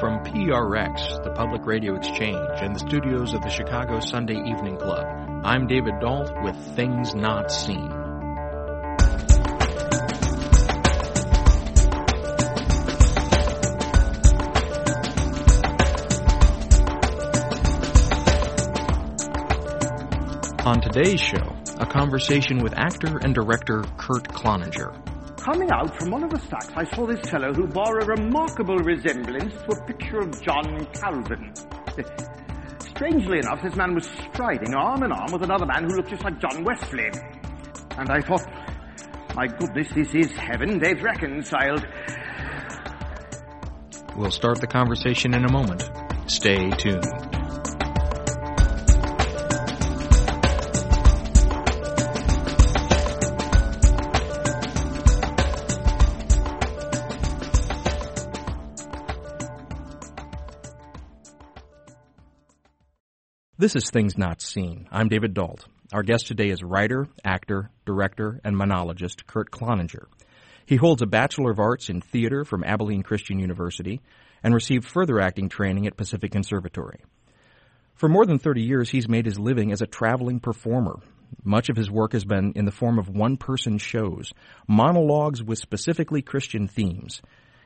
From PRX, the Public Radio Exchange, and the studios of the Chicago Sunday Evening Club, I'm David Dault with Things Not Seen. On today's show, a conversation with actor and director Kurt Cloninger. Coming out from one of the stacks, I saw this fellow who bore a remarkable resemblance to a picture of John Calvin. Strangely enough, this man was striding arm in arm with another man who looked just like John Wesley. And I thought, my goodness, this is heaven. They've reconciled. We'll start the conversation in a moment. Stay tuned. This is Things Not Seen. I'm David Dault. Our guest today is writer, actor, director, and monologist Kurt Cloninger. He holds a Bachelor of Arts in Theater from Abilene Christian University and received further acting training at Pacific Conservatory. For more than 30 years, he's made his living as a traveling performer. Much of his work has been in the form of one person shows, monologues with specifically Christian themes.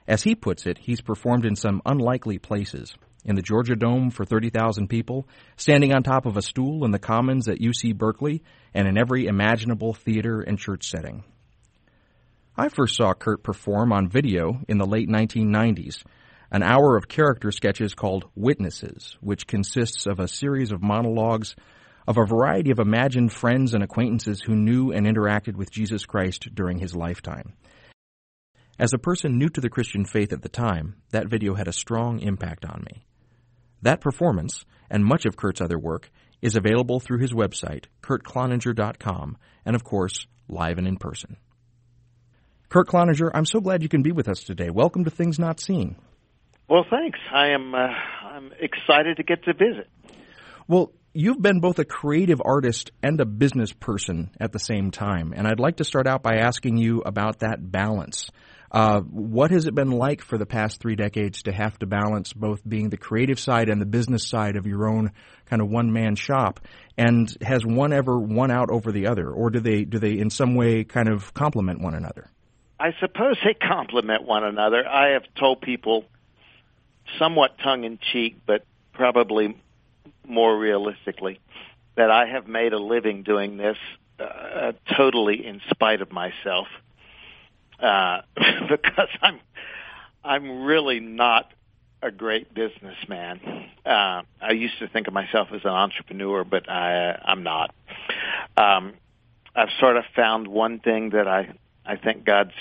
As he puts it, he's performed in some unlikely places in the Georgia Dome for 30,000 people, standing on top of a stool in the Commons at UC Berkeley, and in every imaginable theater and church setting. I first saw Kurt perform on video in the late 1990s, an hour of character sketches called Witnesses, which consists of a series of monologues of a variety of imagined friends and acquaintances who knew and interacted with Jesus Christ during his lifetime. As a person new to the Christian faith at the time, that video had a strong impact on me. That performance, and much of Kurt's other work, is available through his website, kurtcloninger.com, and of course, live and in person. Kurt Cloninger, I'm so glad you can be with us today. Welcome to Things Not Seen. Well, thanks. I am uh, I'm excited to get to visit. Well, you've been both a creative artist and a business person at the same time, and I'd like to start out by asking you about that balance. Uh, what has it been like for the past three decades to have to balance both being the creative side and the business side of your own kind of one man shop? And has one ever won out over the other, or do they do they in some way kind of complement one another? I suppose they complement one another. I have told people, somewhat tongue in cheek, but probably more realistically, that I have made a living doing this uh, totally in spite of myself uh, because I'm I'm really not a great businessman. Uh, I used to think of myself as an entrepreneur, but I, I'm not. Um, I've sort of found one thing that I I think God's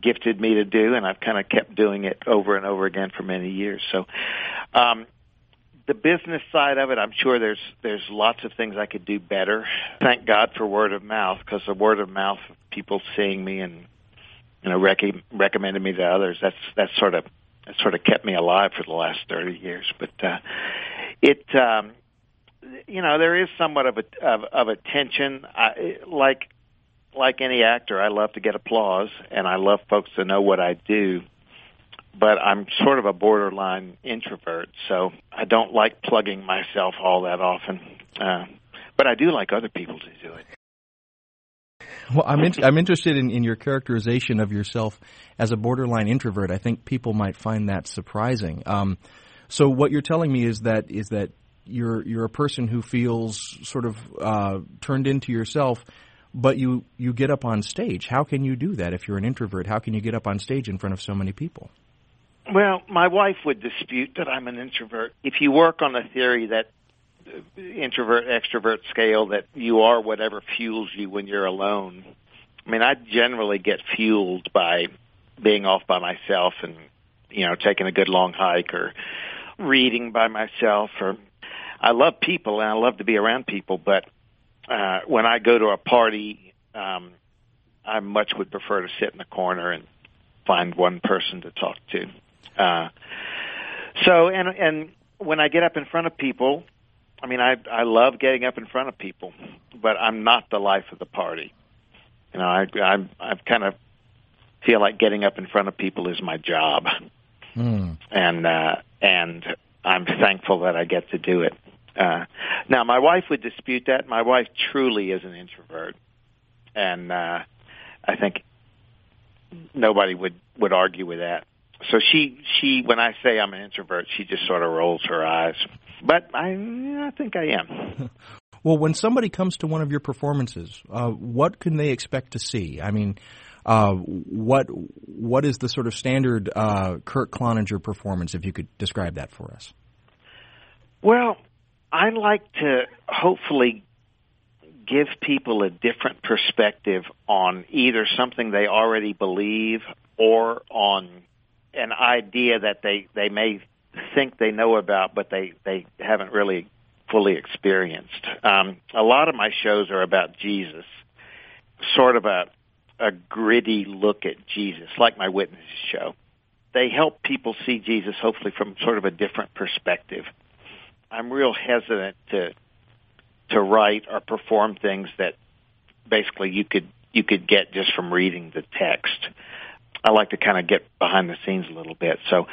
gifted me to do, and I've kind of kept doing it over and over again for many years. So, um, the business side of it, I'm sure there's there's lots of things I could do better. Thank God for word of mouth because the word of mouth, people seeing me and you know rec- recommended me to others. That's that's sort of that sort of kept me alive for the last 30 years. But uh, it, um, you know, there is somewhat of a of, of a tension. I, like like any actor, I love to get applause, and I love folks to know what I do but I'm sort of a borderline introvert, so I don't like plugging myself all that often. Uh, but I do like other people to do it. Well, I'm in, I'm interested in, in your characterization of yourself as a borderline introvert. I think people might find that surprising. Um, so what you're telling me is that is that you're you're a person who feels sort of uh, turned into yourself, but you you get up on stage. How can you do that if you're an introvert? How can you get up on stage in front of so many people? Well, my wife would dispute that I'm an introvert. If you work on the theory that uh, introvert extrovert scale that you are whatever fuels you when you're alone. I mean, I generally get fueled by being off by myself and you know taking a good long hike or reading by myself or I love people and I love to be around people, but uh when I go to a party um I much would prefer to sit in the corner and find one person to talk to. Uh, so, and and when I get up in front of people, I mean, I I love getting up in front of people, but I'm not the life of the party. You know, I I'm I've kind of feel like getting up in front of people is my job. mm. and uh, and I'm thankful that I get to do it. Uh, now, my wife would dispute that. My wife truly is an introvert, and uh, I think nobody would would argue with that. So she she when I say I'm an introvert, she just sort of rolls her eyes. But I I think I am. well, when somebody comes to one of your performances, uh, what can they expect to see? I mean, uh, what what is the sort of standard uh, Kurt Cloninger performance? If you could describe that for us. Well, I like to hopefully give people a different perspective on either something they already believe or on an idea that they they may think they know about, but they they haven't really fully experienced. Um, a lot of my shows are about Jesus, sort of a a gritty look at Jesus, like my witnesses show. They help people see Jesus, hopefully from sort of a different perspective. I'm real hesitant to to write or perform things that basically you could you could get just from reading the text. I like to kind of get behind the scenes a little bit. So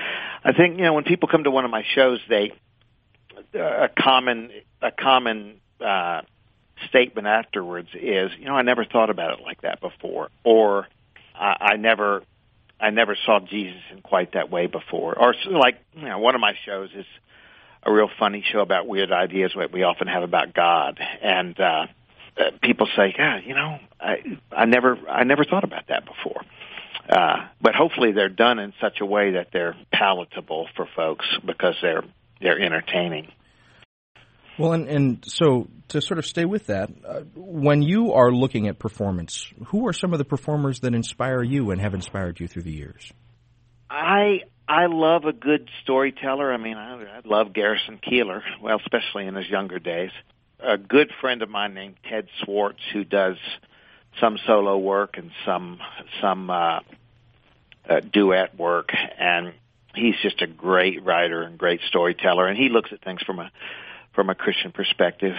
I think you know when people come to one of my shows, they uh, a common a common uh, statement afterwards is, you know, I never thought about it like that before, or I, I never I never saw Jesus in quite that way before, or like you know one of my shows is a real funny show about weird ideas that we often have about God, and uh, uh, people say, "Yeah, you know, I I never I never thought about that before." Uh, but hopefully, they're done in such a way that they're palatable for folks because they're they're entertaining. Well, and, and so to sort of stay with that, uh, when you are looking at performance, who are some of the performers that inspire you and have inspired you through the years? I I love a good storyteller. I mean, I, I love Garrison Keillor, well, especially in his younger days. A good friend of mine named Ted Swartz, who does some solo work and some some uh, uh, duet work, and he's just a great writer and great storyteller, and he looks at things from a from a Christian perspective.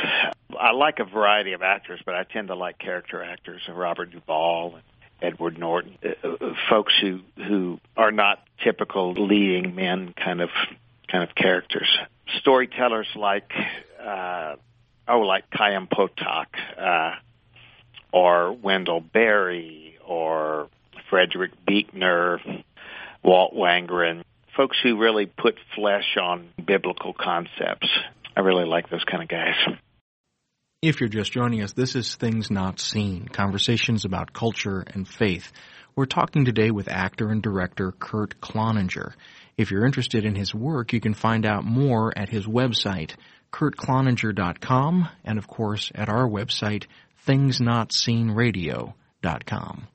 I like a variety of actors, but I tend to like character actors, Robert Duvall and Edward Norton, uh, uh, folks who who are not typical leading men kind of kind of characters. Storytellers like uh, oh, like Chaim Potok, uh, or Wendell Berry, or Frederick Buechner, Walt Wangerin, folks who really put flesh on biblical concepts. I really like those kind of guys. If you're just joining us, this is Things Not Seen, conversations about culture and faith. We're talking today with actor and director Kurt Cloninger. If you're interested in his work, you can find out more at his website, kurtcloninger.com, and of course at our website, thingsnotseenradio.com.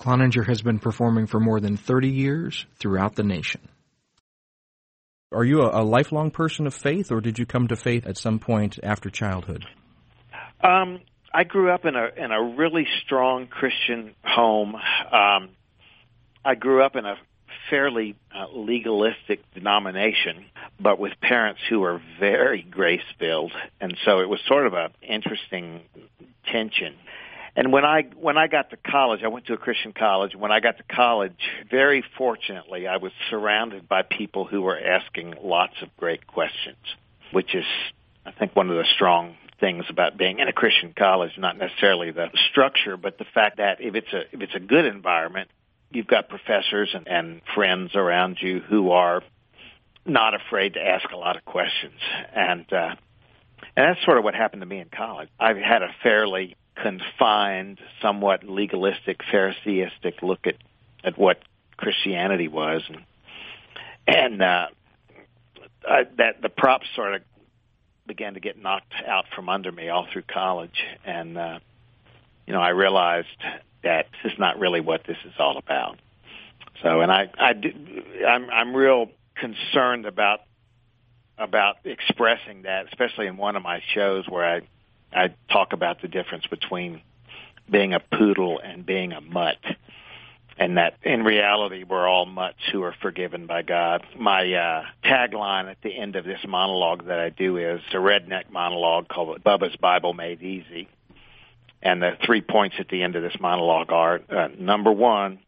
Cloninger has been performing for more than 30 years throughout the nation. Are you a, a lifelong person of faith, or did you come to faith at some point after childhood? Um, I grew up in a in a really strong Christian home. Um, I grew up in a fairly uh, legalistic denomination, but with parents who were very grace filled, and so it was sort of a interesting tension. And when I when I got to college, I went to a Christian college. When I got to college, very fortunately, I was surrounded by people who were asking lots of great questions, which is I think one of the strong things about being in a Christian college, not necessarily the structure, but the fact that if it's a if it's a good environment, you've got professors and, and friends around you who are not afraid to ask a lot of questions, and uh, and that's sort of what happened to me in college. I had a fairly confined, somewhat legalistic, Phariseistic look at at what Christianity was, and and uh, I, that the props sort of began to get knocked out from under me all through college, and uh, you know I realized that this is not really what this is all about. So, and I, I, do, I'm, I'm real concerned about about expressing that, especially in one of my shows where I, I talk about the difference between being a poodle and being a mutt and that in reality we're all mutts who are forgiven by God. My uh, tagline at the end of this monologue that I do is a redneck monologue called Bubba's Bible Made Easy. And the three points at the end of this monologue are uh, number one,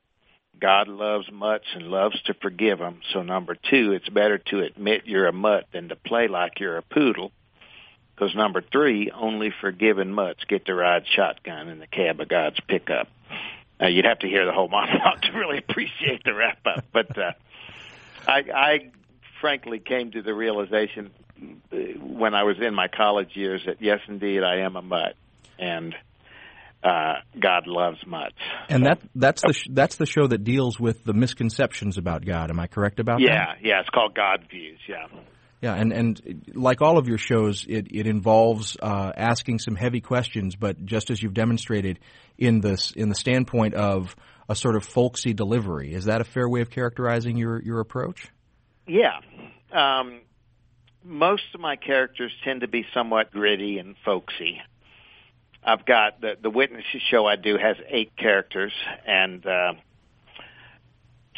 God loves mutts and loves to forgive them. So number two, it's better to admit you're a mutt than to play like you're a poodle. Because number three, only forgiven mutts get to ride shotgun in the cab of God's pickup. Now you'd have to hear the whole monologue to really appreciate the wrap up, but uh, I, I frankly came to the realization uh, when I was in my college years that yes, indeed, I am a mutt, and uh, God loves much. And that that's the sh- that's the show that deals with the misconceptions about God. Am I correct about yeah, that? Yeah, yeah. It's called God Views. Yeah. Yeah, and and like all of your shows, it it involves uh, asking some heavy questions, but just as you've demonstrated in this in the standpoint of a sort of folksy delivery. Is that a fair way of characterizing your your approach? Yeah. Um, most of my characters tend to be somewhat gritty and folksy. I've got the the witnesses show I do has eight characters, and uh,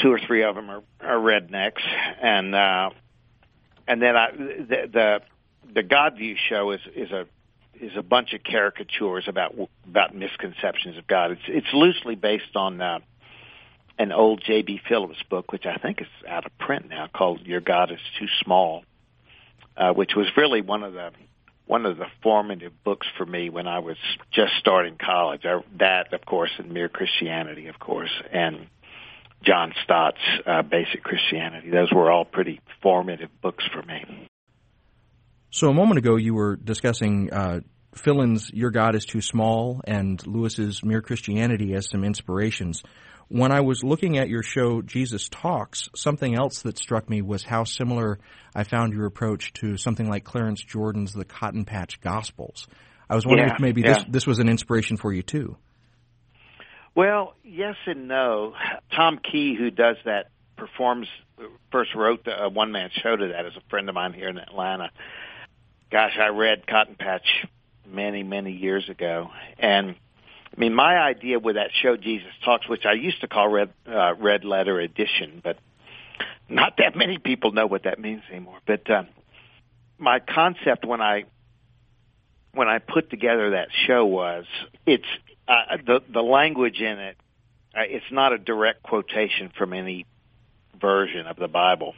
two or three of them are, are rednecks, and uh, and then I the the, the God View show is is a is a bunch of caricatures about about misconceptions of God. It's it's loosely based on uh, an old J.B. Phillips book, which I think is out of print now, called "Your God Is Too Small," uh, which was really one of the one of the formative books for me when I was just starting college. I, that, of course, and Mere Christianity, of course, and John Stott's uh, Basic Christianity. Those were all pretty formative books for me. So a moment ago, you were discussing uh, Phillips's "Your God Is Too Small" and Lewis's "Mere Christianity" as some inspirations. When I was looking at your show, Jesus Talks, something else that struck me was how similar I found your approach to something like Clarence Jordan's The Cotton Patch Gospels. I was wondering yeah, if maybe yeah. this this was an inspiration for you too. Well, yes and no. Tom Key, who does that, performs first wrote a one man show to that as a friend of mine here in Atlanta. Gosh, I read Cotton Patch many, many years ago, and I mean, my idea with that show, Jesus Talks, which I used to call Red uh, Red Letter Edition, but not that many people know what that means anymore. But uh, my concept when I when I put together that show was it's uh, the the language in it. Uh, it's not a direct quotation from any version of the Bible.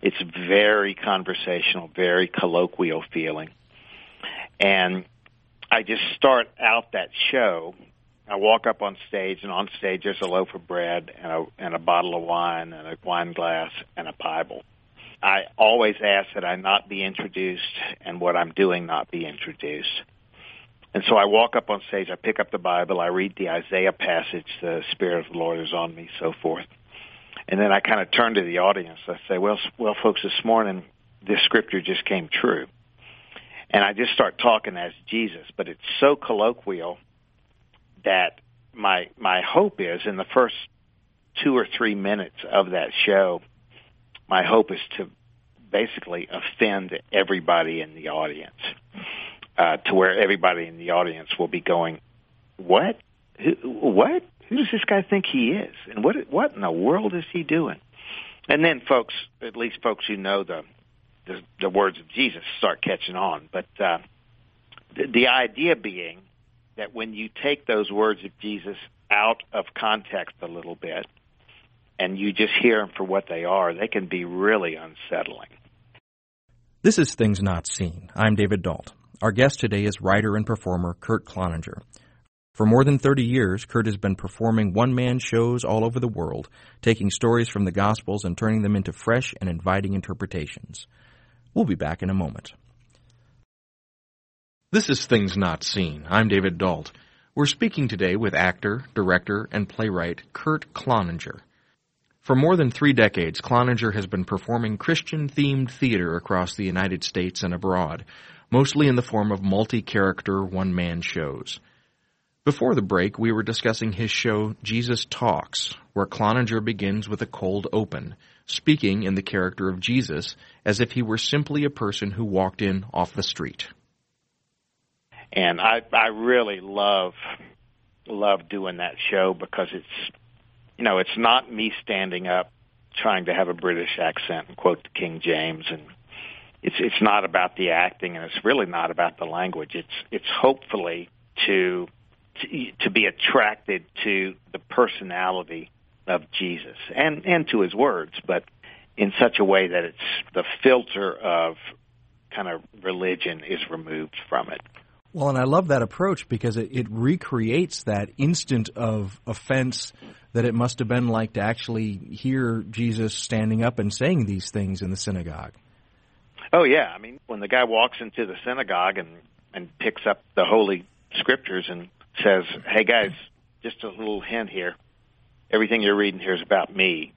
It's very conversational, very colloquial feeling, and I just start out that show. I walk up on stage, and on stage there's a loaf of bread and a and a bottle of wine and a wine glass and a Bible. I always ask that I not be introduced and what I'm doing not be introduced. And so I walk up on stage, I pick up the Bible, I read the Isaiah passage, the Spirit of the Lord is on me, so forth. And then I kind of turn to the audience. I say, well, well, folks, this morning this scripture just came true. And I just start talking as Jesus, but it's so colloquial that my my hope is in the first two or three minutes of that show, my hope is to basically offend everybody in the audience, uh, to where everybody in the audience will be going, "What? Who, what? Who does this guy think he is? And what what in the world is he doing?" And then, folks, at least folks who know the the, the words of Jesus start catching on. But uh, the, the idea being that when you take those words of Jesus out of context a little bit and you just hear them for what they are, they can be really unsettling. This is Things Not Seen. I'm David Dault. Our guest today is writer and performer Kurt Cloninger. For more than 30 years, Kurt has been performing one man shows all over the world, taking stories from the Gospels and turning them into fresh and inviting interpretations. We'll be back in a moment. This is Things Not Seen. I'm David Dault. We're speaking today with actor, director, and playwright Kurt Cloninger. For more than three decades, Cloninger has been performing Christian themed theater across the United States and abroad, mostly in the form of multi character one man shows. Before the break, we were discussing his show Jesus Talks, where Cloninger begins with a cold open, speaking in the character of Jesus as if he were simply a person who walked in off the street. And I I really love love doing that show because it's you know, it's not me standing up trying to have a British accent and quote the King James and it's it's not about the acting and it's really not about the language. It's it's hopefully to to, to be attracted to the personality of Jesus and and to his words, but in such a way that it's the filter of kind of religion is removed from it. Well, and I love that approach because it, it recreates that instant of offense that it must have been like to actually hear Jesus standing up and saying these things in the synagogue. Oh yeah, I mean when the guy walks into the synagogue and and picks up the holy scriptures and says, "Hey guys, just a little hint here. Everything you're reading here is about me."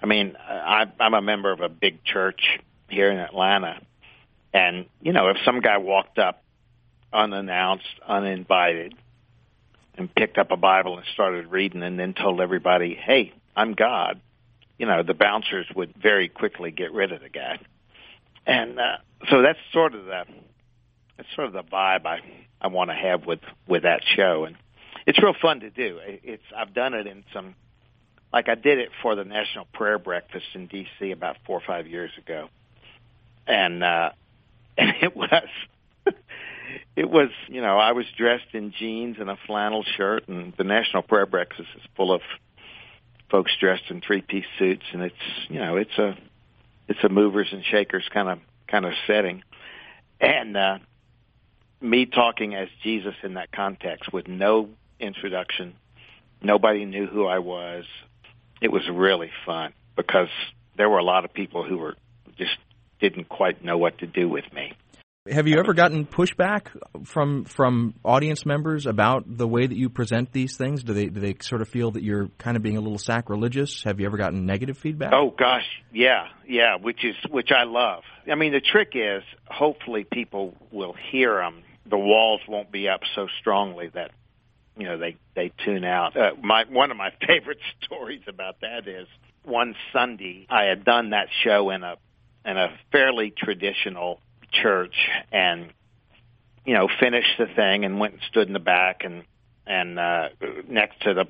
I mean, I, I'm a member of a big church here in Atlanta, and you know, if some guy walked up unannounced, uninvited, and picked up a Bible and started reading, and then told everybody, "Hey, I'm God," you know, the bouncers would very quickly get rid of the guy, and uh, so that's sort of the that's sort of the vibe I I want to have with with that show, and it's real fun to do. It's I've done it in some like I did it for the National Prayer Breakfast in D.C. about four or five years ago, and uh, and it was it was, you know, I was dressed in jeans and a flannel shirt, and the National Prayer Breakfast is full of folks dressed in three-piece suits, and it's, you know, it's a, it's a movers and shakers kind of kind of setting, and uh, me talking as Jesus in that context with no introduction, nobody knew who I was. It was really fun because there were a lot of people who were just didn't quite know what to do with me. Have you ever gotten pushback from from audience members about the way that you present these things? Do they do they sort of feel that you're kind of being a little sacrilegious? Have you ever gotten negative feedback? Oh gosh, yeah, yeah, which is which I love. I mean, the trick is hopefully people will hear them. The walls won't be up so strongly that you know they they tune out. Uh, my one of my favorite stories about that is one Sunday I had done that show in a in a fairly traditional church and you know finished the thing and went and stood in the back and and uh next to the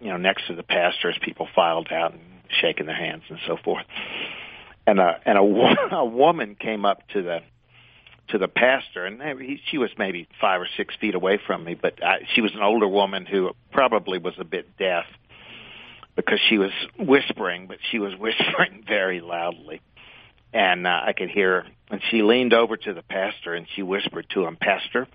you know next to the pastor as people filed out and shaking their hands and so forth. And uh and a, a woman came up to the to the pastor and he, she was maybe five or six feet away from me but I, she was an older woman who probably was a bit deaf because she was whispering but she was whispering very loudly and uh, I could hear. And she leaned over to the pastor and she whispered to him, Pastor,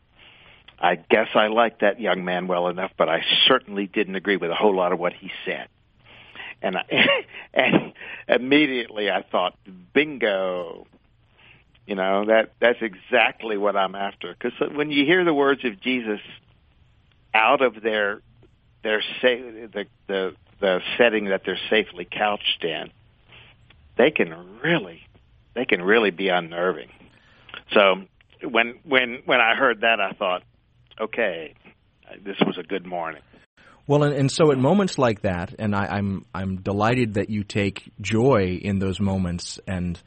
I guess I like that young man well enough, but I certainly didn't agree with a whole lot of what he said. And I, and immediately I thought, bingo. You know that that's exactly what I'm after. Because when you hear the words of Jesus out of their their sa- the the the setting that they're safely couched in, they can really they can really be unnerving. So when when when I heard that, I thought, okay, this was a good morning. Well, and, and so at moments like that, and I, I'm I'm delighted that you take joy in those moments, and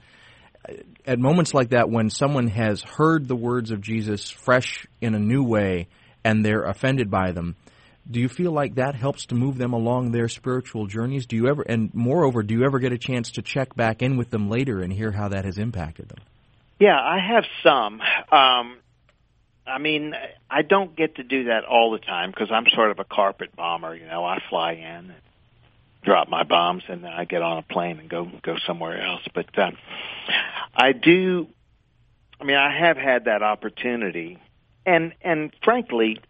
uh, at moments like that, when someone has heard the words of Jesus fresh in a new way, and they're offended by them, do you feel like that helps to move them along their spiritual journeys? Do you ever, and moreover, do you ever get a chance to check back in with them later and hear how that has impacted them? Yeah, I have some. Um, I mean, I don't get to do that all the time because I'm sort of a carpet bomber. You know, I fly in and drop my bombs, and then I get on a plane and go go somewhere else. But uh, I do. I mean, I have had that opportunity, and and frankly,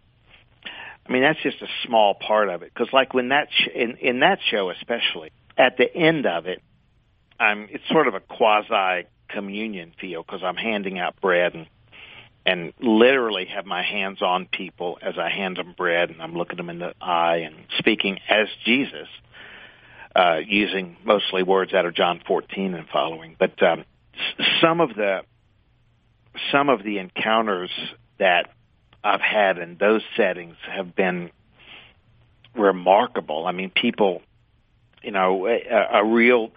I mean, that's just a small part of it. Because, like, when that sh- in in that show, especially at the end of it, I'm it's sort of a quasi communion feel because I'm handing out bread and and literally have my hands on people as I hand them bread and I'm looking them in the eye and speaking as Jesus, uh, using mostly words out of John 14 and following. But um, some of the some of the encounters that I've had in those settings have been remarkable. I mean, people, you know, a, a real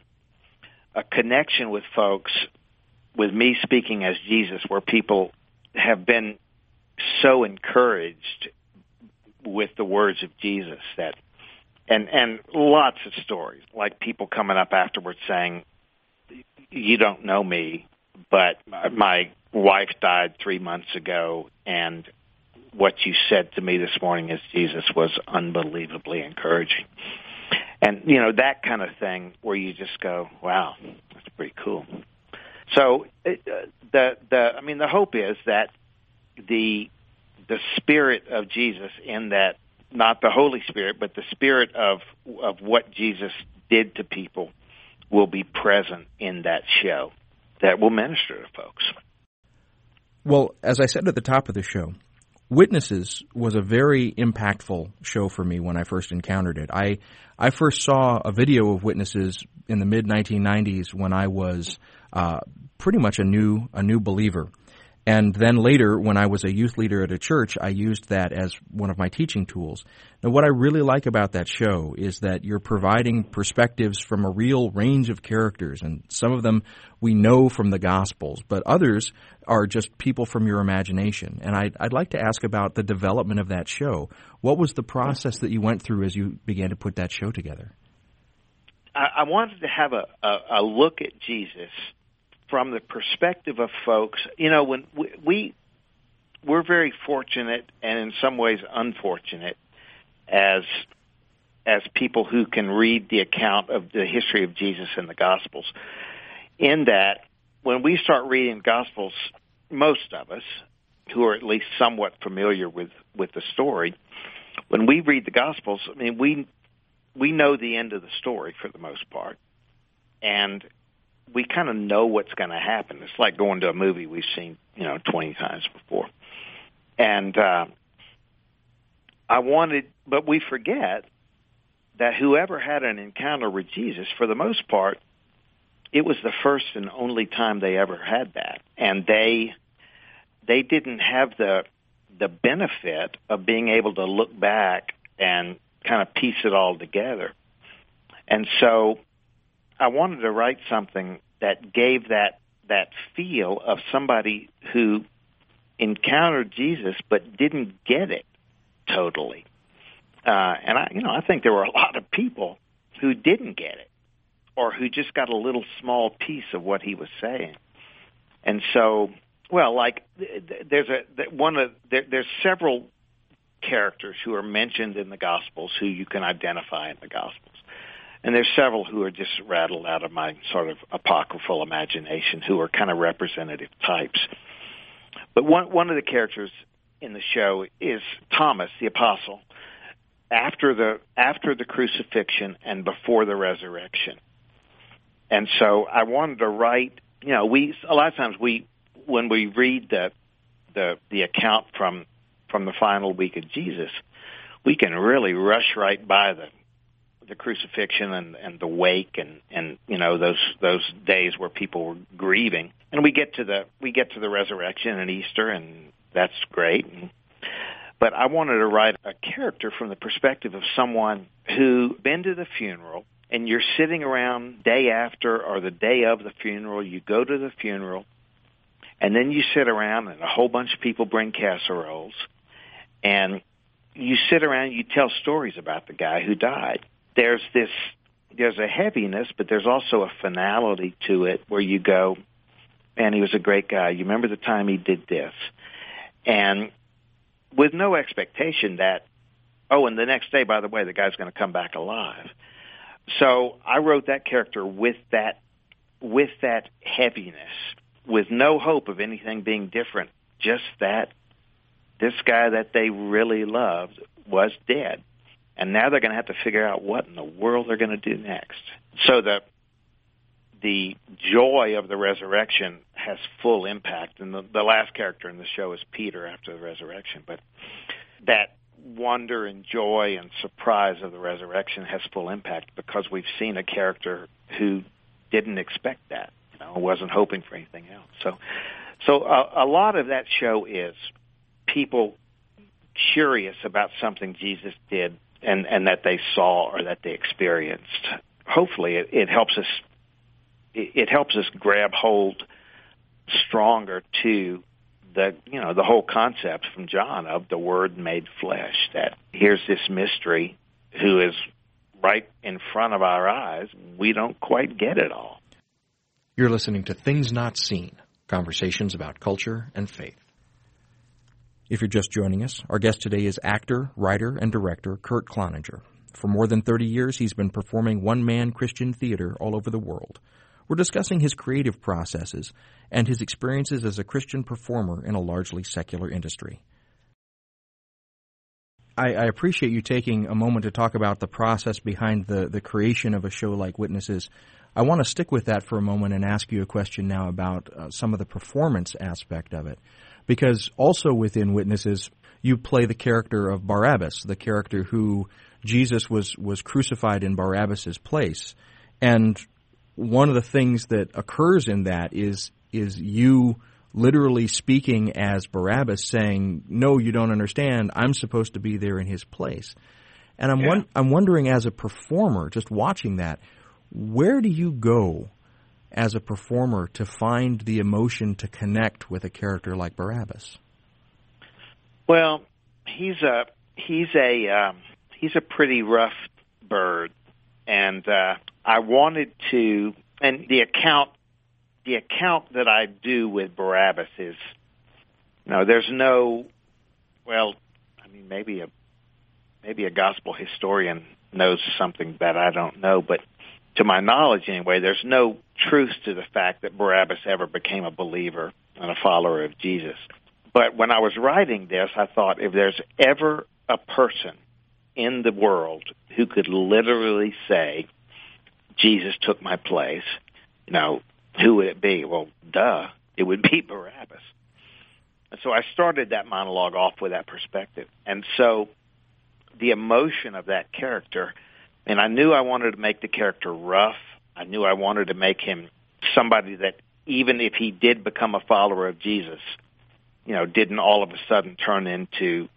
a connection with folks with me speaking as Jesus, where people have been so encouraged with the words of Jesus that and and lots of stories like people coming up afterwards saying you don't know me but my wife died 3 months ago and what you said to me this morning as Jesus was unbelievably encouraging. and you know that kind of thing where you just go, wow, that's pretty cool. So it, uh, the the I mean the hope is that the the spirit of Jesus in that not the Holy Spirit but the spirit of of what Jesus did to people will be present in that show that will minister to folks. Well, as I said at the top of the show, Witnesses was a very impactful show for me when I first encountered it. I I first saw a video of Witnesses in the mid 1990s when I was uh, pretty much a new a new believer. And then later, when I was a youth leader at a church, I used that as one of my teaching tools. Now, what I really like about that show is that you're providing perspectives from a real range of characters, and some of them we know from the Gospels, but others are just people from your imagination. And I'd, I'd like to ask about the development of that show. What was the process that you went through as you began to put that show together? I, I wanted to have a, a, a look at Jesus from the perspective of folks, you know, when we, we we're very fortunate and in some ways unfortunate as as people who can read the account of the history of Jesus in the Gospels. In that, when we start reading Gospels, most of us who are at least somewhat familiar with with the story, when we read the Gospels, I mean we we know the end of the story for the most part, and we kind of know what's going to happen. It's like going to a movie we've seen, you know, 20 times before. And uh, I wanted, but we forget that whoever had an encounter with Jesus, for the most part, it was the first and only time they ever had that, and they they didn't have the the benefit of being able to look back and kind of piece it all together. And so I wanted to write something that gave that that feel of somebody who encountered Jesus but didn't get it totally. Uh, and I, you know, I think there were a lot of people who didn't get it, or who just got a little small piece of what he was saying. And so, well, like there's a one of there, there's several characters who are mentioned in the Gospels who you can identify in the Gospels and there's several who are just rattled out of my sort of apocryphal imagination who are kind of representative types. But one one of the characters in the show is Thomas the apostle after the after the crucifixion and before the resurrection. And so I wanted to write, you know, we a lot of times we when we read the the the account from from the final week of Jesus, we can really rush right by the the crucifixion and, and the wake and, and you know those those days where people were grieving. And we get to the we get to the resurrection and Easter and that's great. But I wanted to write a character from the perspective of someone who been to the funeral and you're sitting around day after or the day of the funeral. You go to the funeral and then you sit around and a whole bunch of people bring casseroles and you sit around you tell stories about the guy who died there's this there's a heaviness, but there's also a finality to it where you go, man, he was a great guy. You remember the time he did this, and with no expectation that, oh, and the next day, by the way, the guy's going to come back alive. So I wrote that character with that with that heaviness, with no hope of anything being different. Just that this guy that they really loved was dead and now they're going to have to figure out what in the world they're going to do next. So the the joy of the resurrection has full impact, and the, the last character in the show is Peter after the resurrection. But that wonder and joy and surprise of the resurrection has full impact because we've seen a character who didn't expect that, you know, wasn't hoping for anything else. So, so a, a lot of that show is people curious about something Jesus did and and that they saw or that they experienced. Hopefully, it, it helps us. It, it helps us grab hold stronger to the you know the whole concept from John of the Word made flesh. That here's this mystery who is right in front of our eyes. We don't quite get it all. You're listening to Things Not Seen conversations about culture and faith. If you're just joining us, our guest today is actor, writer, and director Kurt Cloninger. For more than 30 years, he's been performing one man Christian theater all over the world. We're discussing his creative processes and his experiences as a Christian performer in a largely secular industry. I, I, appreciate you taking a moment to talk about the process behind the, the creation of a show like Witnesses. I want to stick with that for a moment and ask you a question now about uh, some of the performance aspect of it. Because also within Witnesses, you play the character of Barabbas, the character who Jesus was, was crucified in Barabbas's place. And one of the things that occurs in that is, is you literally speaking as Barabbas, saying, "No, you don't understand. I'm supposed to be there in his place." And I'm yeah. I'm wondering, as a performer, just watching that, where do you go as a performer to find the emotion to connect with a character like Barabbas? Well, he's a he's a um, he's a pretty rough bird, and uh, I wanted to. And the account the account that I do with Barabbas is, you know, there's no, well, I mean, maybe a maybe a gospel historian knows something that I don't know, but to my knowledge anyway, there's no truth to the fact that Barabbas ever became a believer and a follower of Jesus. But when I was writing this, I thought if there's ever a person in the world who could literally say, Jesus took my place, you know, who would it be? Well, duh, it would be Barabbas. And so I started that monologue off with that perspective. And so the emotion of that character, and I knew I wanted to make the character rough. I knew I wanted to make him somebody that even if he did become a follower of Jesus, you know, didn't all of a sudden turn into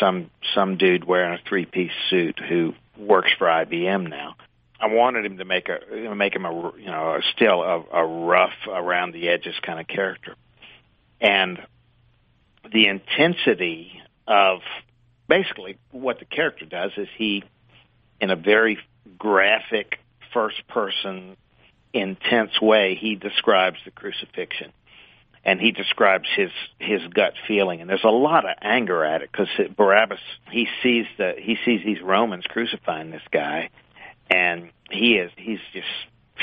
some some dude wearing a three piece suit who works for IBM now. I wanted him to make a make him a you know still a, a rough around the edges kind of character, and the intensity of basically what the character does is he, in a very graphic first person intense way, he describes the crucifixion and he describes his his gut feeling and there's a lot of anger at it because Barabbas he sees the he sees these Romans crucifying this guy and he is he's just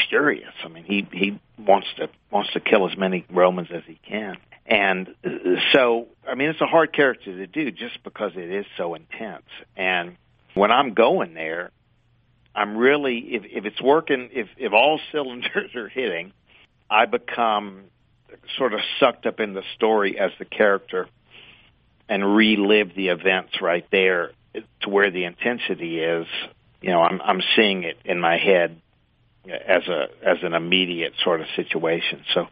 furious. I mean, he he wants to wants to kill as many Romans as he can. And uh, so, I mean, it's a hard character to do just because it is so intense. And when I'm going there, I'm really if if it's working, if if all cylinders are hitting, I become sort of sucked up in the story as the character and relive the events right there to where the intensity is you know, I'm I'm seeing it in my head as a as an immediate sort of situation. So,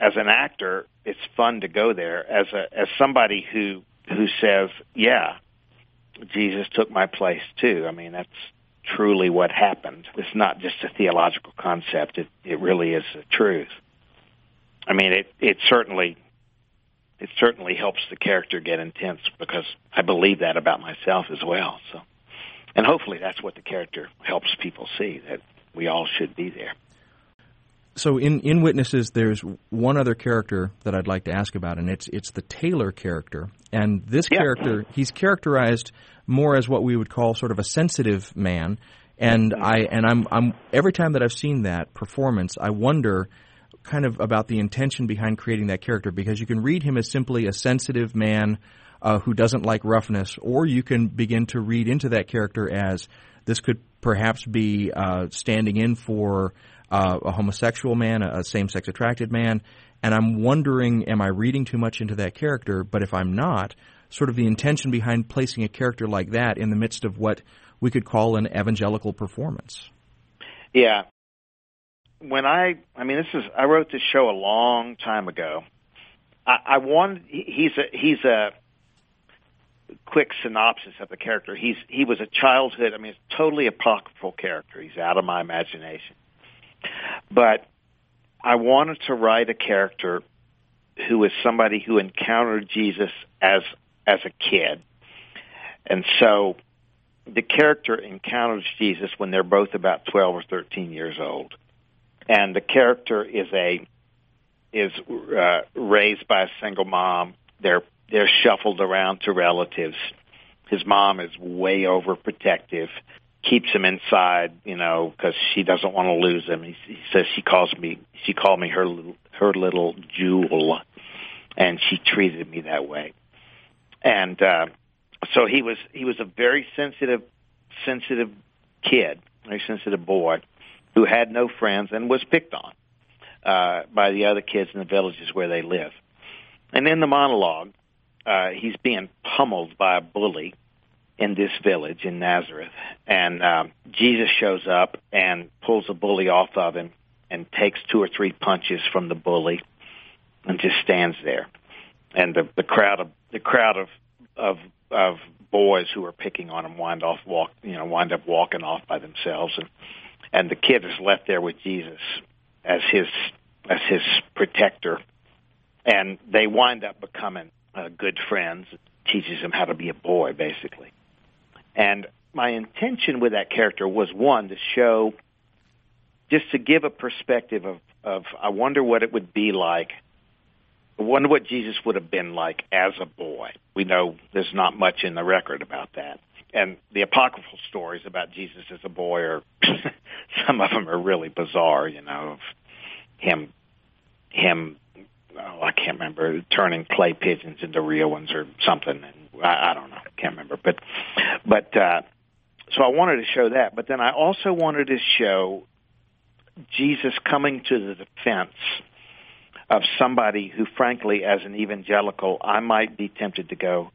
as an actor, it's fun to go there. As a as somebody who who says, "Yeah, Jesus took my place too." I mean, that's truly what happened. It's not just a theological concept. It it really is the truth. I mean, it it certainly it certainly helps the character get intense because I believe that about myself as well. So and hopefully that's what the character helps people see that we all should be there. So in, in Witnesses, there's one other character that I'd like to ask about, and it's it's the Taylor character. And this yeah. character, he's characterized more as what we would call sort of a sensitive man. And I and I'm I'm every time that I've seen that performance, I wonder kind of about the intention behind creating that character because you can read him as simply a sensitive man uh, who doesn't like roughness, or you can begin to read into that character as this could perhaps be uh, standing in for uh, a homosexual man, a same-sex attracted man. And I'm wondering, am I reading too much into that character? But if I'm not, sort of the intention behind placing a character like that in the midst of what we could call an evangelical performance. Yeah. When I, I mean, this is, I wrote this show a long time ago. I, I wanted, he's a, he's a, quick synopsis of the character. He's he was a childhood. I mean, it's totally apocryphal character. He's out of my imagination. But I wanted to write a character who is somebody who encountered Jesus as as a kid, and so the character encounters Jesus when they're both about twelve or thirteen years old, and the character is a is uh, raised by a single mom. They're they're shuffled around to relatives. His mom is way overprotective. Keeps him inside, you know, because she doesn't want to lose him. He, he says she calls me, she called me her little, her little jewel, and she treated me that way. And uh, so he was he was a very sensitive, sensitive kid, very sensitive boy, who had no friends and was picked on uh, by the other kids in the villages where they live. And in the monologue, uh, he's being pummeled by a bully in this village in Nazareth, and um, Jesus shows up and pulls the bully off of him and takes two or three punches from the bully and just stands there. And the the crowd of the crowd of of of boys who are picking on him wind off walk you know wind up walking off by themselves. And and the kid is left there with Jesus as his as his protector. And they wind up becoming uh, good friends. Teaches him how to be a boy basically and my intention with that character was one to show, just to give a perspective of, of I wonder what it would be like. I wonder what Jesus would have been like as a boy. We know there's not much in the record about that. And the apocryphal stories about Jesus as a boy are, some of them are really bizarre, you know, of him, him, oh, I can't remember, turning clay pigeons into real ones or something. And I, I don't know, can't remember. But but uh, so I wanted to show that, but then I also wanted to show Jesus coming to the defense of somebody who, frankly, as an evangelical, I might be tempted to go,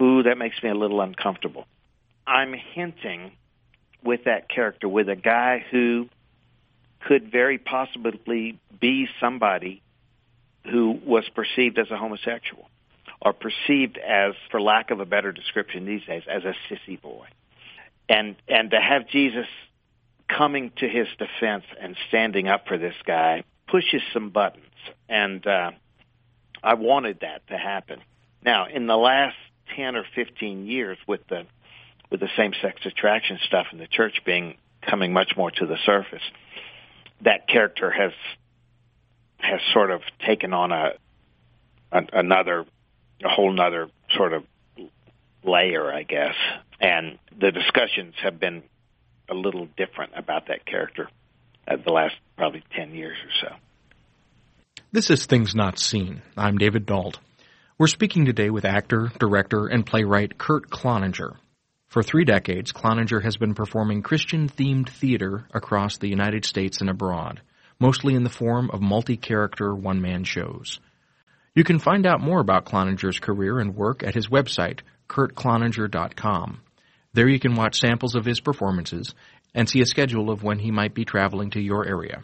ooh, that makes me a little uncomfortable. I'm hinting with that character, with a guy who could very possibly be somebody who was perceived as a homosexual are perceived as, for lack of a better description these days, as a sissy boy. And and to have Jesus coming to his defense and standing up for this guy pushes some buttons. And uh, I wanted that to happen. Now, in the last ten or fifteen years, with the with the same sex attraction stuff in the church being coming much more to the surface, that character has has sort of taken on a, a another a whole nother sort of layer, I guess. And the discussions have been a little different about that character the last probably 10 years or so. This is Things Not Seen. I'm David Dault. We're speaking today with actor, director, and playwright Kurt Cloninger. For three decades, Cloninger has been performing Christian themed theater across the United States and abroad, mostly in the form of multi character one man shows. You can find out more about Cloninger's career and work at his website, kurtcloninger.com. There you can watch samples of his performances and see a schedule of when he might be traveling to your area.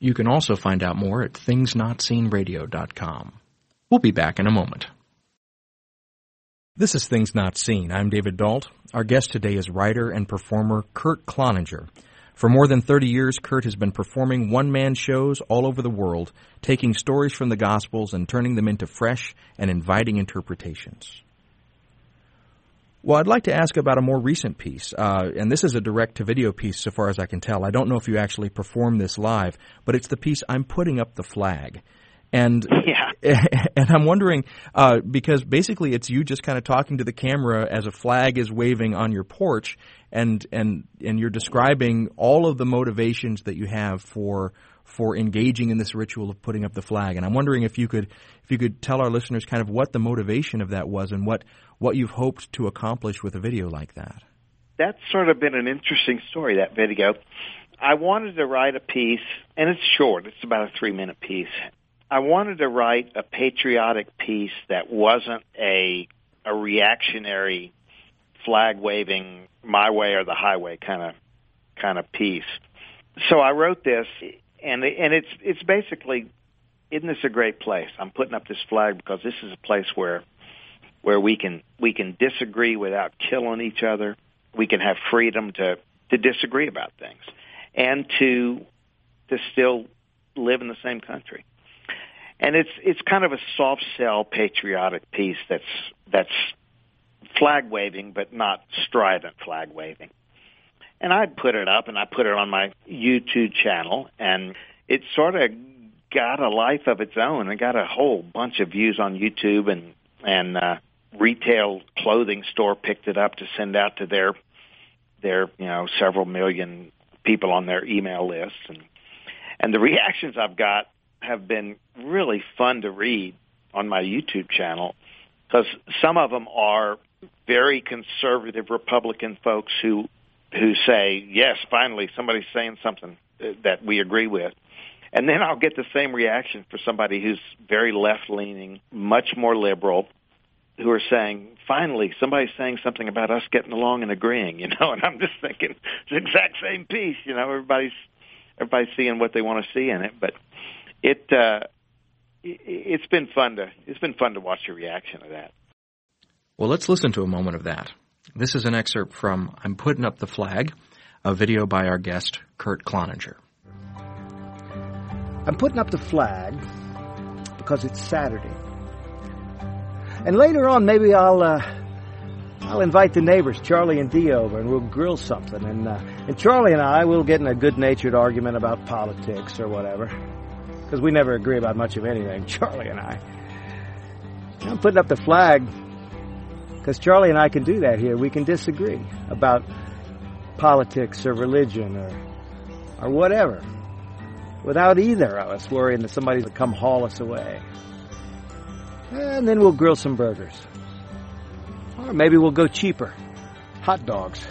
You can also find out more at thingsnotseenradio.com. We'll be back in a moment. This is Things Not Seen. I'm David Dault. Our guest today is writer and performer Kurt Cloninger. For more than 30 years, Kurt has been performing one man shows all over the world, taking stories from the Gospels and turning them into fresh and inviting interpretations. Well, I'd like to ask about a more recent piece, uh, and this is a direct to video piece so far as I can tell. I don't know if you actually perform this live, but it's the piece I'm Putting Up the Flag. And yeah. and I'm wondering uh, because basically it's you just kind of talking to the camera as a flag is waving on your porch, and and and you're describing all of the motivations that you have for for engaging in this ritual of putting up the flag. And I'm wondering if you could if you could tell our listeners kind of what the motivation of that was and what what you've hoped to accomplish with a video like that. That's sort of been an interesting story. That video. I wanted to write a piece, and it's short. It's about a three minute piece, I wanted to write a patriotic piece that wasn't a a reactionary flag waving my way or the highway kind of kind of piece. So I wrote this and and it's it's basically isn't this a great place? I'm putting up this flag because this is a place where where we can we can disagree without killing each other. We can have freedom to to disagree about things and to to still live in the same country and it's it's kind of a soft sell patriotic piece that's that's flag waving but not strident flag waving. And I put it up and I put it on my YouTube channel and it sort of got a life of its own and got a whole bunch of views on YouTube and and uh retail clothing store picked it up to send out to their their you know several million people on their email lists, and and the reactions I've got have been really fun to read on my YouTube channel because some of them are very conservative Republican folks who who say, "Yes, finally somebody's saying something uh, that we agree with." And then I'll get the same reaction for somebody who's very left leaning, much more liberal, who are saying, finally, somebody's saying something about us getting along and agreeing, you know, and I'm just thinking it's the exact same piece, you know, everybody's everybody's seeing what they want to see in it, but it uh it's been fun to it's been fun to watch your reaction to that. Well, let's listen to a moment of that. This is an excerpt from I'm Putting Up the Flag, a video by our guest, Kurt Cloninger. I'm putting up the flag because it's Saturday. And later on, maybe I'll uh, I'll invite the neighbors, Charlie and Dee, over, and we'll grill something. And uh, and Charlie and I will get in a good-natured argument about politics or whatever, because we never agree about much of anything. Charlie and I. I'm putting up the flag because Charlie and I can do that here. We can disagree about politics or religion or or whatever, without either of us worrying that somebody's going to come haul us away. And then we'll grill some burgers. Or maybe we'll go cheaper. Hot dogs.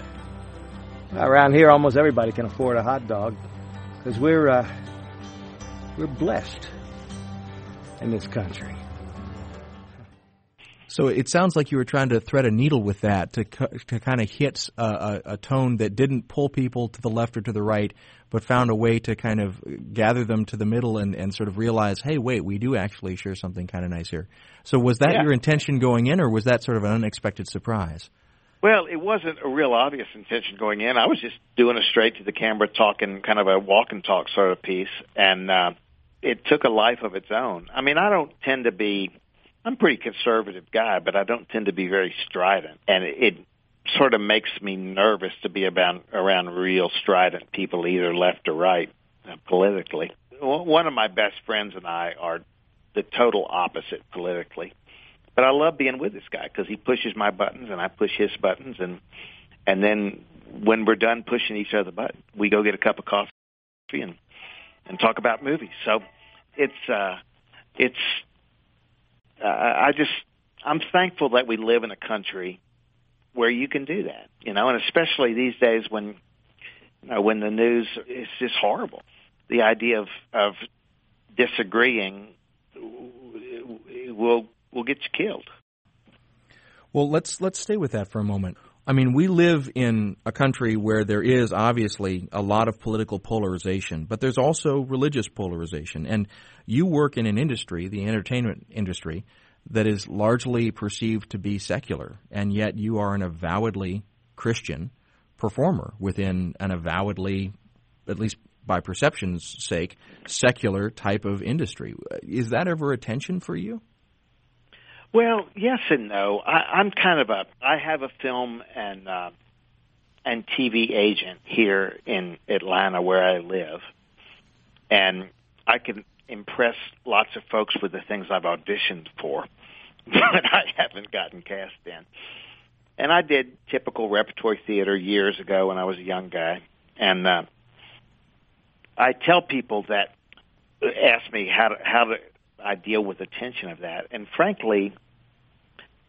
Around here, almost everybody can afford a hot dog because we're uh, we're blessed in this country. So it sounds like you were trying to thread a needle with that to to kind of hit a, a, a, tone that didn't pull people to the left or to the right, but found a way to kind of gather them to the middle and, and sort of realize, hey, wait, we do actually share something kind of nice here. So was that yeah. your intention going in, or was that sort of an unexpected surprise? Well, it wasn't a real obvious intention going in. I was just doing a straight to the camera, talking kind of a walk and talk sort of piece, and uh, it took a life of its own. I mean, I don't tend to be. I'm a pretty conservative guy, but I don't tend to be very strident, and it, it sort of makes me nervous to be about around real strident people, either left or right, uh, politically. One of my best friends and I are the total opposite politically, but I love being with this guy because he pushes my buttons and I push his buttons, and and then when we're done pushing each other buttons, we go get a cup of coffee and and talk about movies. So it's uh, it's uh, I just I'm thankful that we live in a country where you can do that, you know, and especially these days when you know when the news is just horrible. The idea of of disagreeing will will get you killed. Well, let's let's stay with that for a moment. I mean, we live in a country where there is obviously a lot of political polarization, but there's also religious polarization. And you work in an industry, the entertainment industry, that is largely perceived to be secular, and yet you are an avowedly Christian performer within an avowedly, at least by perception's sake, secular type of industry. Is that ever a tension for you? Well, yes and no. I, I'm kind of a. I have a film and uh, and TV agent here in Atlanta where I live, and I can impress lots of folks with the things I've auditioned for, but I haven't gotten cast in. And I did typical repertory theater years ago when I was a young guy, and uh, I tell people that ask me how to, how to I deal with the tension of that, and frankly,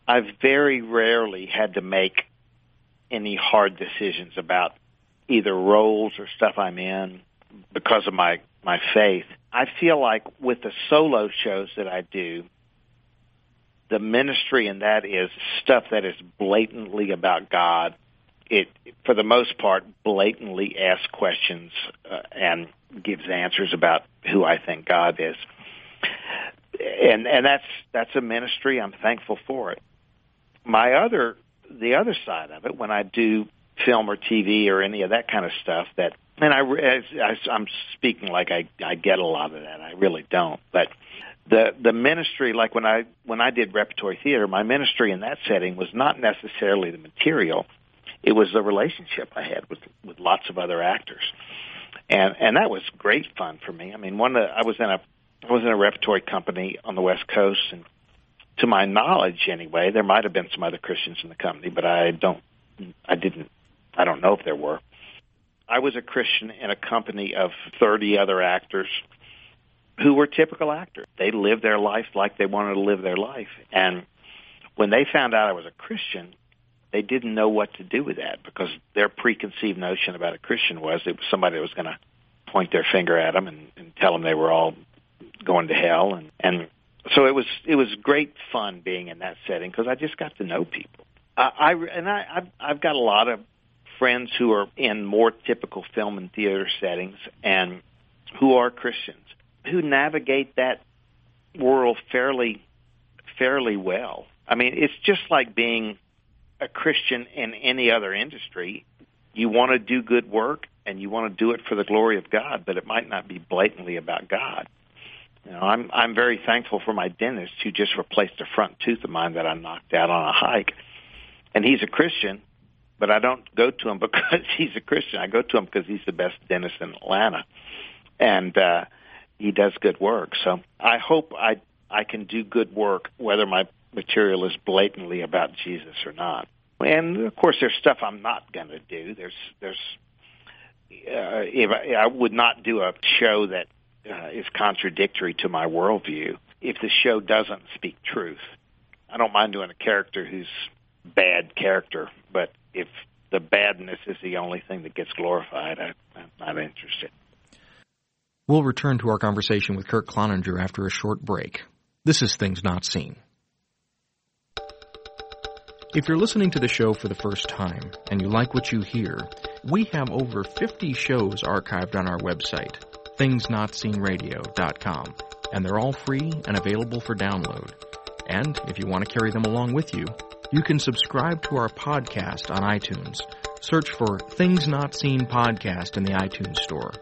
I've very rarely had to make any hard decisions about either roles or stuff I'm in because of my my faith. I feel like with the solo shows that I do, the ministry in that is stuff that is blatantly about God. It, for the most part, blatantly asks questions uh, and gives answers about who I think God is, and and that's that's a ministry. I'm thankful for it. My other, the other side of it, when I do film or TV or any of that kind of stuff, that and I, as, I I'm speaking like I I get a lot of that. I really don't, but the the ministry like when I when I did repertory theater, my ministry in that setting was not necessarily the material. It was the relationship I had with with lots of other actors. And and that was great fun for me. I mean, one of the, I was in a I was in a repertory company on the West Coast and to my knowledge anyway, there might have been some other Christians in the company, but I don't I didn't I don't know if there were. I was a Christian in a company of 30 other actors who were typical actors. They lived their life like they wanted to live their life. And when they found out I was a Christian, they didn't know what to do with that because their preconceived notion about a Christian was it was somebody that was going to point their finger at them and, and tell them they were all going to hell. And, and so it was it was great fun being in that setting because I just got to know people. I, I and I I've, I've got a lot of friends who are in more typical film and theater settings and who are Christians who navigate that world fairly fairly well. I mean, it's just like being a Christian in any other industry. You want to do good work and you want to do it for the glory of God, but it might not be blatantly about God. Know, I'm I'm very thankful for my dentist who just replaced a front tooth of mine that I knocked out on a hike. And he's a Christian, but I don't go to him because he's a Christian. I go to him because he's the best dentist in Atlanta, and uh, he does good work. So I hope I I can do good work whether my material is blatantly about Jesus or not. And of course, there's stuff I'm not going to do. There's there's uh, if I, I would not do a show that uh, is contradictory to my worldview if the show doesn't speak truth. I don't mind doing a character who's bad character, but if the badness is the only thing that gets glorified, I, I'm not interested. We'll return to our conversation with Kurt Cloninger after a short break. This is Things Not Seen. If you're listening to the show for the first time and you like what you hear, we have over 50 shows archived on our website, thingsnotseenradio.com, and they're all free and available for download. And if you want to carry them along with you, you can subscribe to our podcast on iTunes. Search for Things Not Seen Podcast in the iTunes Store.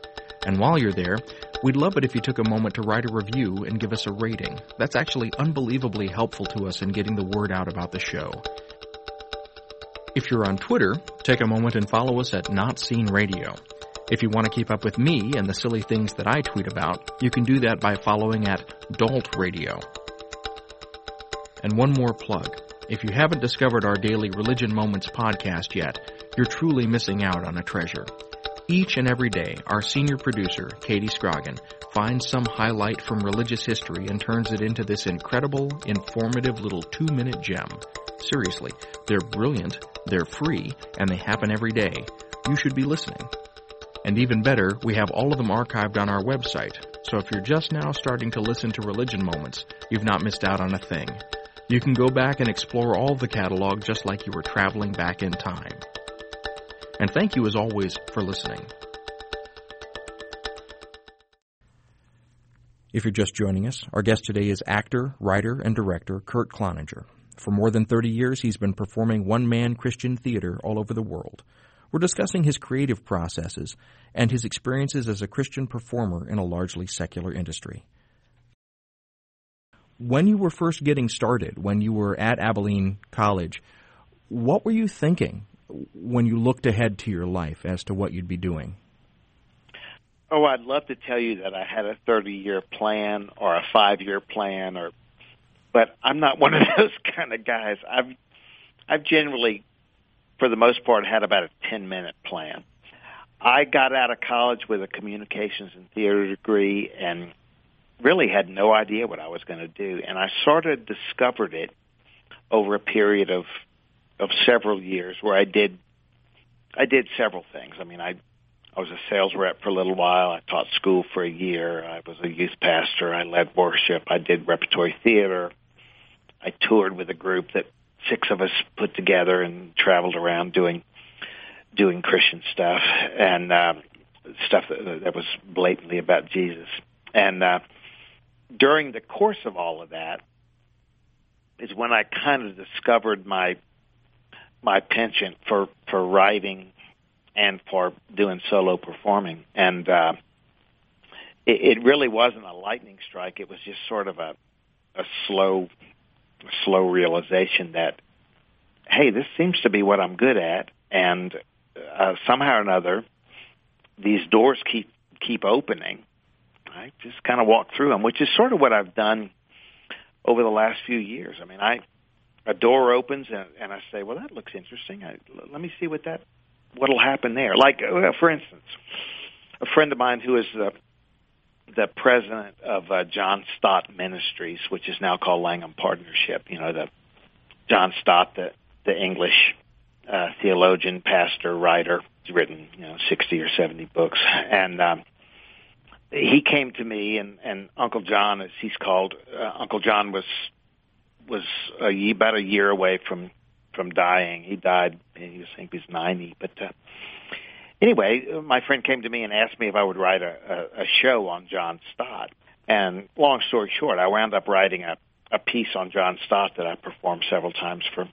And while you're there, we'd love it if you took a moment to write a review and give us a rating. That's actually unbelievably helpful to us in getting the word out about the show. If you're on Twitter, take a moment and follow us at Not Seen Radio. If you want to keep up with me and the silly things that I tweet about, you can do that by following at Dault Radio. And one more plug. If you haven't discovered our daily Religion Moments podcast yet, you're truly missing out on a treasure. Each and every day, our senior producer, Katie Scroggin, finds some highlight from religious history and turns it into this incredible, informative little two minute gem. Seriously, they're brilliant, they're free, and they happen every day. You should be listening. And even better, we have all of them archived on our website. So if you're just now starting to listen to Religion Moments, you've not missed out on a thing. You can go back and explore all the catalog just like you were traveling back in time. And thank you as always for listening. If you're just joining us, our guest today is actor, writer, and director Kurt Cloninger. For more than 30 years, he's been performing one man Christian theater all over the world. We're discussing his creative processes and his experiences as a Christian performer in a largely secular industry. When you were first getting started, when you were at Abilene College, what were you thinking when you looked ahead to your life as to what you'd be doing? Oh, I'd love to tell you that I had a 30 year plan or a five year plan or but I'm not one of those kind of guys. I've I've generally, for the most part, had about a ten minute plan. I got out of college with a communications and theater degree and really had no idea what I was going to do, and I sort of discovered it over a period of of several years where I did I did several things. I mean, I I was a sales rep for a little while. I taught school for a year. I was a youth pastor. I led worship. I did repertory theater. I toured with a group that six of us put together and traveled around doing doing Christian stuff and uh, stuff that, that was blatantly about Jesus. And uh, during the course of all of that is when I kind of discovered my my penchant for for writing and for doing solo performing and uh it, it really wasn't a lightning strike it was just sort of a a slow slow realization that, hey, this seems to be what I'm good at, and uh, somehow or another, these doors keep keep opening. I just kind of walk through them, which is sort of what I've done over the last few years. I mean, I a door opens and, and I say, well, that looks interesting. I, let me see what that what'll happen there. Like, uh, for instance, a friend of mine who is the the president of uh, John Stott Ministries, which is now called Langham Partnership. You know, the John Stott, the the English uh, theologian, pastor, writer. He's written you know sixty or seventy books, and um, he came to me and and Uncle John, as he's called, uh, Uncle John was was a, about a year away from from dying. He died. He was, I think he was ninety, but. Uh, anyway, my friend came to me and asked me if I would write a, a, a show on John Stott. And long story short, I wound up writing a, a piece on John Stott that I performed several times for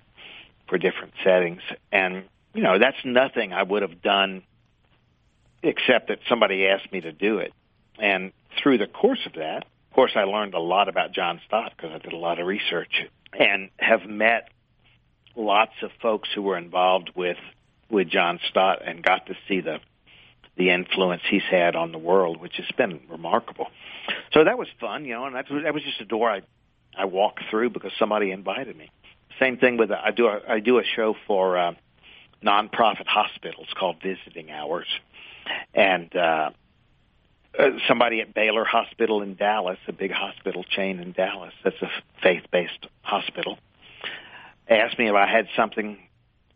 for different settings. And you know, that's nothing I would have done except that somebody asked me to do it. And through the course of that, of course, I learned a lot about John Stott because I did a lot of research and have met lots of folks who were involved with with John Stott and got to see the the influence he's had on the world, which has been remarkable. So that was fun, you know, and that was, that was just a door I I walked through because somebody invited me. Same thing with I do a, I do a show for uh, nonprofit hospitals called Visiting Hours, and uh, uh, somebody at Baylor Hospital in Dallas, a big hospital chain in Dallas, that's a faith-based hospital, asked me if I had something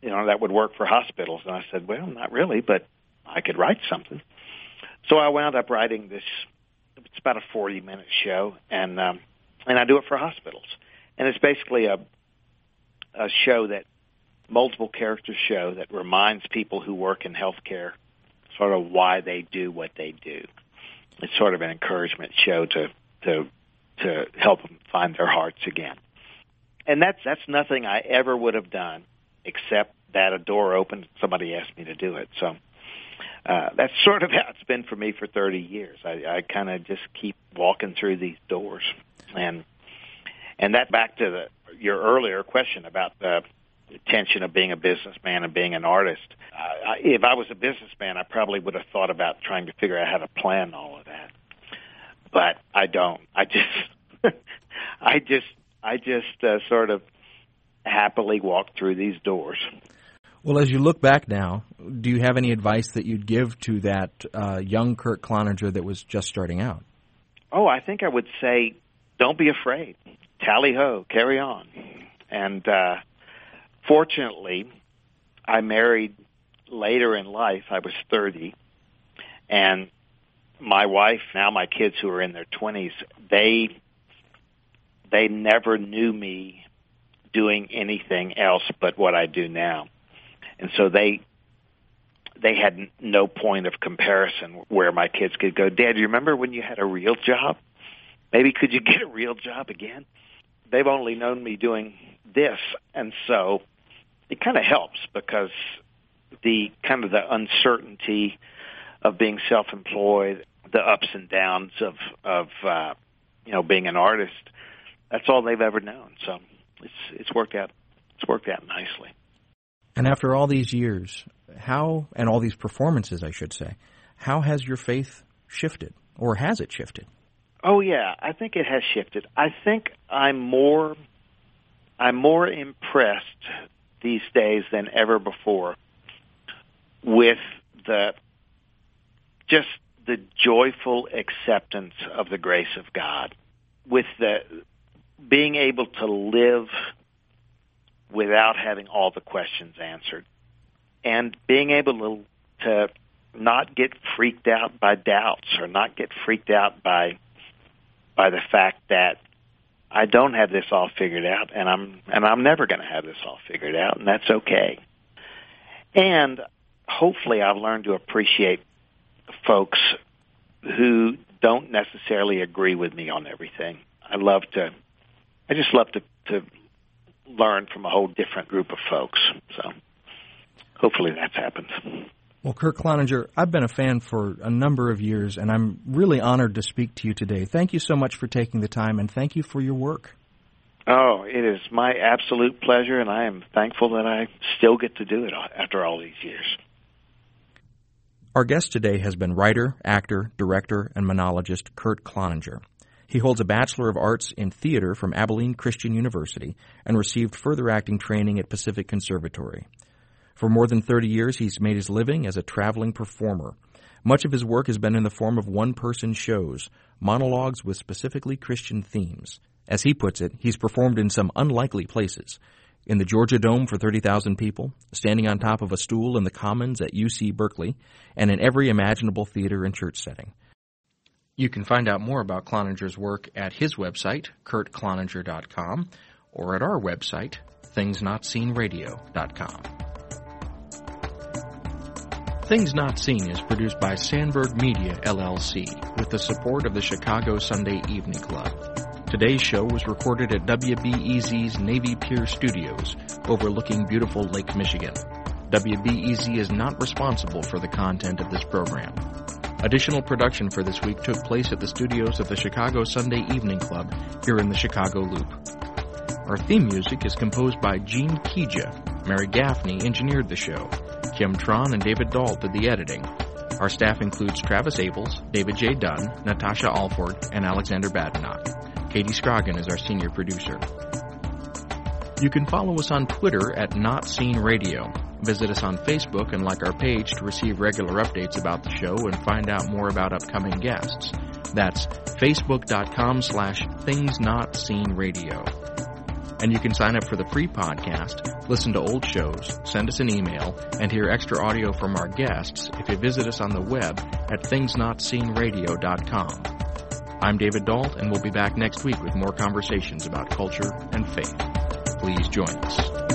you know, that would work for hospitals. And I said, well, not really, but I could write something. So I wound up writing this. It's about a 40 minute show, and um, and I do it for hospitals. And it's basically a a show that multiple characters show that reminds people who work in healthcare sort of why they do what they do. It's sort of an encouragement show to to to help them find their hearts again. And that's that's nothing I ever would have done except that a door opened, somebody asked me to do it. So uh, that's sort of how it's been for me for 30 years. I, I kind of just keep walking through these doors, and and that back to the your earlier question about the tension of being a businessman and being an artist. Uh, if I was a businessman, I probably would have thought about trying to figure out how to plan all of that, but I don't. I just, I just, I just uh, sort of happily walk through these doors. Well, as you look back now, do you have any advice that you'd give to that uh, young Kurt Cloninger that was just starting out? Oh, I think I would say, don't be afraid. Tally ho, carry on. And uh, fortunately, I married later in life. I was 30. And my wife, now my kids who are in their 20s, they they never knew me doing anything else but what I do now. And so they they had no point of comparison where my kids could go, Dad, you remember when you had a real job? Maybe could you get a real job again? They've only known me doing this, and so it kind of helps because the kind of the uncertainty of being self-employed, the ups and downs of of uh, you know being an artist, that's all they've ever known. So it's it's worked out it's worked out nicely. And after all these years, how and all these performances, I should say, how has your faith shifted, or has it shifted? Oh yeah, I think it has shifted. I think I'm more I'm more impressed these days than ever before with the just the joyful acceptance of the grace of God, with the being able to live without having all the questions answered, and being able to, to not get freaked out by doubts or not get freaked out by by the fact that I don't have this all figured out, and I'm and I'm never going to have this all figured out, and that's okay. And hopefully, I've learned to appreciate folks who don't necessarily agree with me on everything. I love to I just love to, to learn from a whole different group of folks. So hopefully that's happened. Well, Kurt Cloninger, I've been a fan for a number of years, and I'm really honored to speak to you today. Thank you so much for taking the time, and thank you for your work. Oh, it is my absolute pleasure, and I am thankful that I still get to do it after all these years. Our guest today has been writer, actor, director, and monologist Kurt Cloninger. He holds a Bachelor of Arts in Theater from Abilene Christian University and received further acting training at Pacific Conservatory. For more than 30 years, he's made his living as a traveling performer. Much of his work has been in the form of one person shows, monologues with specifically Christian themes. As he puts it, he's performed in some unlikely places. In the Georgia Dome for 30,000 people, standing on top of a stool in the Commons at UC Berkeley, and in every imaginable theater and church setting. You can find out more about Cloninger's work at his website, kurtcloninger.com, or at our website, thingsnotseenradio.com. Things Not Seen is produced by Sandberg Media, LLC, with the support of the Chicago Sunday Evening Club. Today's show was recorded at WBEZ's Navy Pier Studios, overlooking beautiful Lake Michigan. WBEZ is not responsible for the content of this program. Additional production for this week took place at the studios of the Chicago Sunday Evening Club here in the Chicago Loop. Our theme music is composed by Gene Kija. Mary Gaffney engineered the show. Kim Tron and David Dault did the editing. Our staff includes Travis Abels, David J. Dunn, Natasha Alford, and Alexander Badenoch. Katie Scroggin is our senior producer. You can follow us on Twitter at Not Seen Radio. Visit us on Facebook and like our page to receive regular updates about the show and find out more about upcoming guests. That's facebook.com slash things not seen radio. And you can sign up for the free podcast, listen to old shows, send us an email, and hear extra audio from our guests if you visit us on the web at thingsnotseenradio.com. I'm David Dault, and we'll be back next week with more conversations about culture and faith. Please join us.